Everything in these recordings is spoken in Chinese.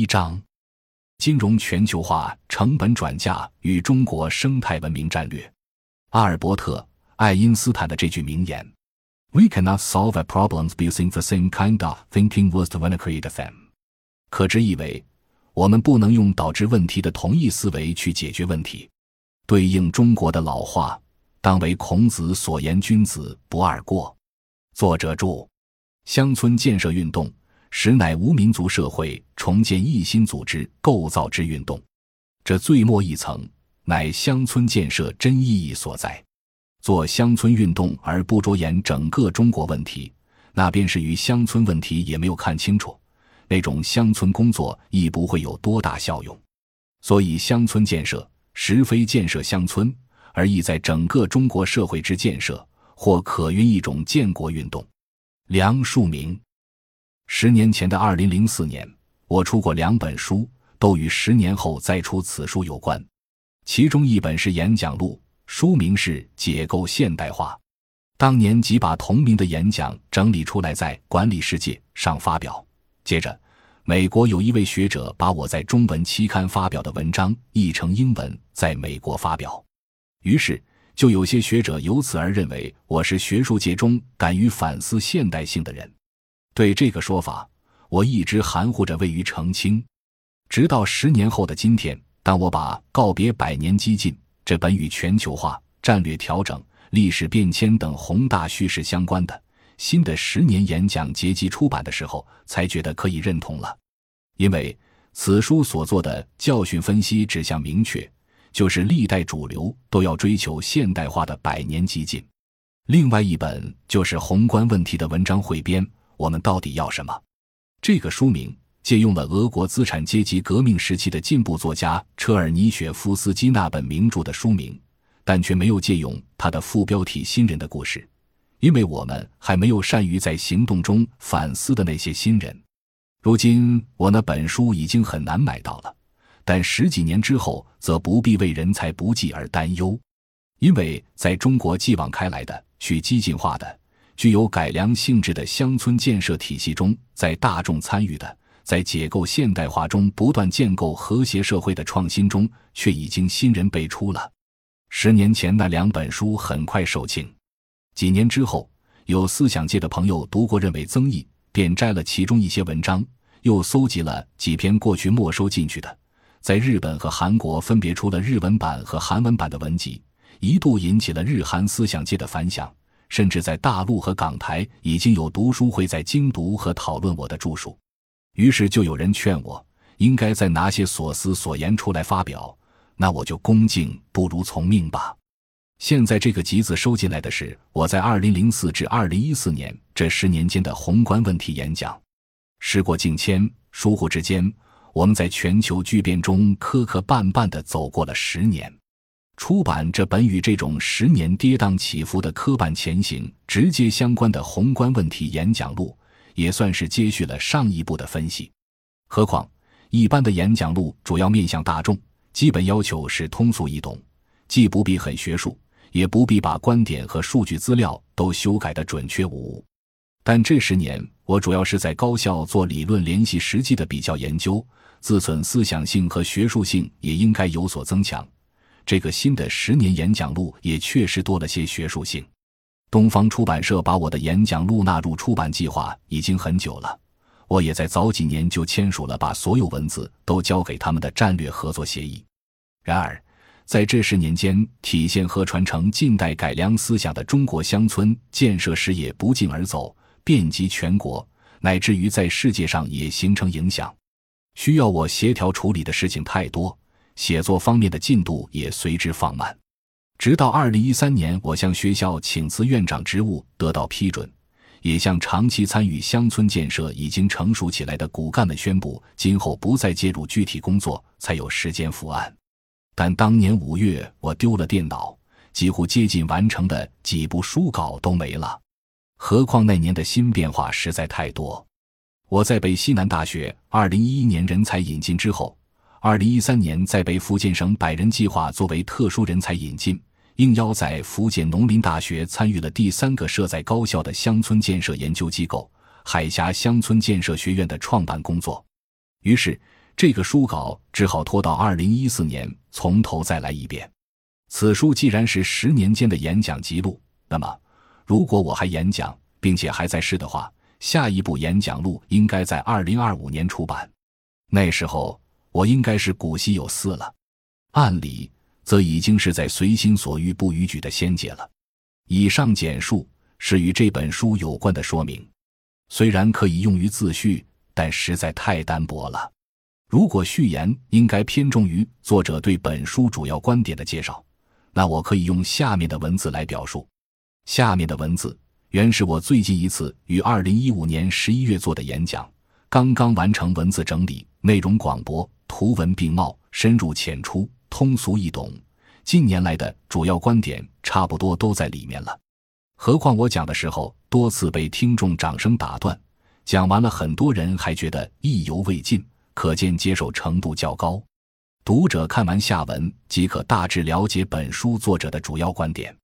一章：金融全球化成本转嫁与中国生态文明战略。阿尔伯特·爱因斯坦的这句名言：“We cannot solve a problems using the same kind of thinking was when create them。”可知意为，我们不能用导致问题的同一思维去解决问题。对应中国的老话，当为孔子所言：“君子不贰过。”作者注：乡村建设运动。实乃无民族社会重建一新组织构造之运动，这最末一层乃乡村建设真意义所在。做乡村运动而不着眼整个中国问题，那便是与乡村问题也没有看清楚，那种乡村工作亦不会有多大效用。所以，乡村建设实非建设乡村，而意在整个中国社会之建设，或可云一种建国运动。梁漱溟。十年前的二零零四年，我出过两本书，都与十年后再出此书有关。其中一本是演讲录，书名是《解构现代化》。当年即把同名的演讲整理出来，在《管理世界》上发表。接着，美国有一位学者把我在中文期刊发表的文章译成英文，在美国发表。于是，就有些学者由此而认为我是学术界中敢于反思现代性的人。对这个说法，我一直含糊着未予澄清，直到十年后的今天，当我把《告别百年激进》这本与全球化、战略调整、历史变迁等宏大叙事相关的新的十年演讲结集出版的时候，才觉得可以认同了。因为此书所做的教训分析指向明确，就是历代主流都要追求现代化的百年激进。另外一本就是宏观问题的文章汇编。我们到底要什么？这个书名借用了俄国资产阶级革命时期的进步作家车尔尼雪夫斯基那本名著的书名，但却没有借用他的副标题“新人的故事”，因为我们还没有善于在行动中反思的那些新人。如今我那本书已经很难买到了，但十几年之后则不必为人才不济而担忧，因为在中国继往开来的去激进化的。具有改良性质的乡村建设体系中，在大众参与的，在解构现代化中不断建构和谐社会的创新中，却已经新人辈出了。十年前那两本书很快售罄，几年之后，有思想界的朋友读过，认为增益，便摘了其中一些文章，又搜集了几篇过去没收进去的，在日本和韩国分别出了日文版和韩文版的文集，一度引起了日韩思想界的反响。甚至在大陆和港台已经有读书会在精读和讨论我的著述，于是就有人劝我应该再拿些所思所言出来发表，那我就恭敬不如从命吧。现在这个集子收进来的是我在二零零四至二零一四年这十年间的宏观问题演讲。时过境迁，疏忽之间，我们在全球巨变中磕磕绊绊地走过了十年。出版这本与这种十年跌宕起伏的科办前行直接相关的宏观问题演讲录，也算是接续了上一步的分析。何况一般的演讲录主要面向大众，基本要求是通俗易懂，既不必很学术，也不必把观点和数据资料都修改的准确无误。但这十年，我主要是在高校做理论联系实际的比较研究，自损思想性和学术性也应该有所增强。这个新的十年演讲录也确实多了些学术性。东方出版社把我的演讲录纳入出版计划已经很久了，我也在早几年就签署了把所有文字都交给他们的战略合作协议。然而，在这十年间，体现和传承近代改良思想的中国乡村建设事业不胫而走，遍及全国，乃至于在世界上也形成影响，需要我协调处理的事情太多。写作方面的进度也随之放慢，直到二零一三年，我向学校请辞院长职务得到批准，也向长期参与乡村建设已经成熟起来的骨干们宣布，今后不再介入具体工作，才有时间伏案。但当年五月，我丢了电脑，几乎接近完成的几部书稿都没了。何况那年的新变化实在太多。我在北西南大学二零一一年人才引进之后。二零一三年，在被福建省百人计划作为特殊人才引进，应邀在福建农林大学参与了第三个设在高校的乡村建设研究机构——海峡乡村建设学院的创办工作。于是，这个书稿只好拖到二零一四年从头再来一遍。此书既然是十年间的演讲记录，那么如果我还演讲并且还在世的话，下一部演讲录应该在二零二五年出版。那时候我应该是古稀有四了，按理则已经是在随心所欲不逾矩的仙界了。以上简述是与这本书有关的说明，虽然可以用于自序，但实在太单薄了。如果序言应该偏重于作者对本书主要观点的介绍，那我可以用下面的文字来表述。下面的文字原是我最近一次于二零一五年十一月做的演讲，刚刚完成文字整理，内容广博，图文并茂，深入浅出，通俗易懂。近年来的主要观点差不多都在里面了。何况我讲的时候多次被听众掌声打断，讲完了，很多人还觉得意犹未尽。可见接受程度较高，读者看完下文即可大致了解本书作者的主要观点，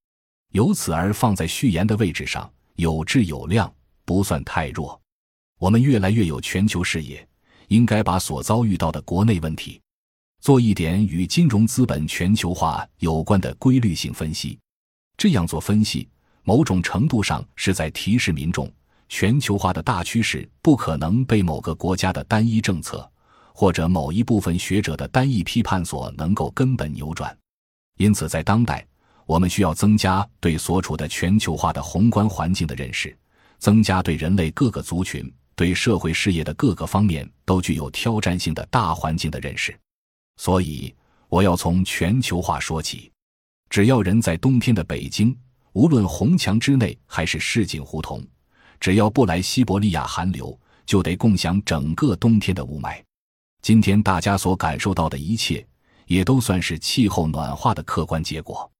由此而放在序言的位置上，有质有量，不算太弱。我们越来越有全球视野，应该把所遭遇到的国内问题，做一点与金融资本全球化有关的规律性分析。这样做分析，某种程度上是在提示民众，全球化的大趋势不可能被某个国家的单一政策。或者某一部分学者的单一批判所能够根本扭转，因此在当代，我们需要增加对所处的全球化的宏观环境的认识，增加对人类各个族群、对社会事业的各个方面都具有挑战性的大环境的认识。所以，我要从全球化说起。只要人在冬天的北京，无论红墙之内还是市井胡同，只要不来西伯利亚寒流，就得共享整个冬天的雾霾。今天大家所感受到的一切，也都算是气候暖化的客观结果，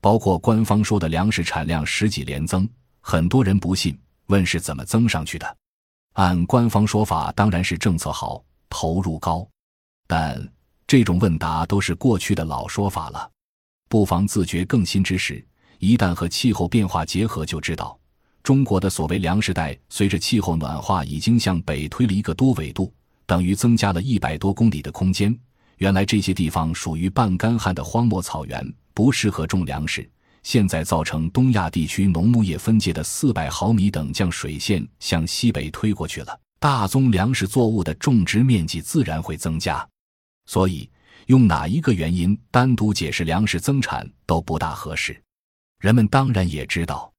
包括官方说的粮食产量十几连增。很多人不信，问是怎么增上去的？按官方说法，当然是政策好，投入高。但这种问答都是过去的老说法了，不妨自觉更新知识，一旦和气候变化结合，就知道中国的所谓粮食带，随着气候暖化，已经向北推了一个多纬度。等于增加了一百多公里的空间。原来这些地方属于半干旱的荒漠草原，不适合种粮食。现在造成东亚地区农牧业分界的四百毫米等降水线向西北推过去了，大宗粮食作物的种植面积自然会增加。所以，用哪一个原因单独解释粮食增产都不大合适。人们当然也知道，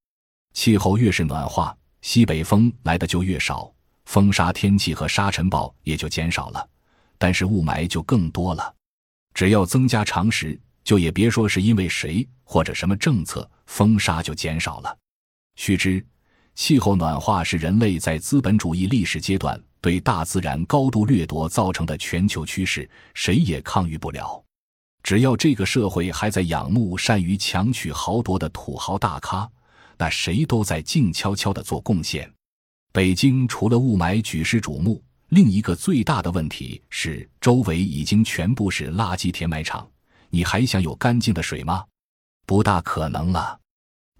气候越是暖化，西北风来的就越少。风沙天气和沙尘暴也就减少了，但是雾霾就更多了。只要增加常识，就也别说是因为谁或者什么政策，风沙就减少了。须知，气候暖化是人类在资本主义历史阶段对大自然高度掠夺造成的全球趋势，谁也抗御不了。只要这个社会还在仰慕善于强取豪夺的土豪大咖，那谁都在静悄悄地做贡献。北京除了雾霾举世瞩目，另一个最大的问题是周围已经全部是垃圾填埋场，你还想有干净的水吗？不大可能了。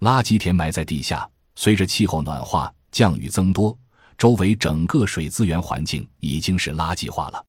垃圾填埋在地下，随着气候暖化、降雨增多，周围整个水资源环境已经是垃圾化了。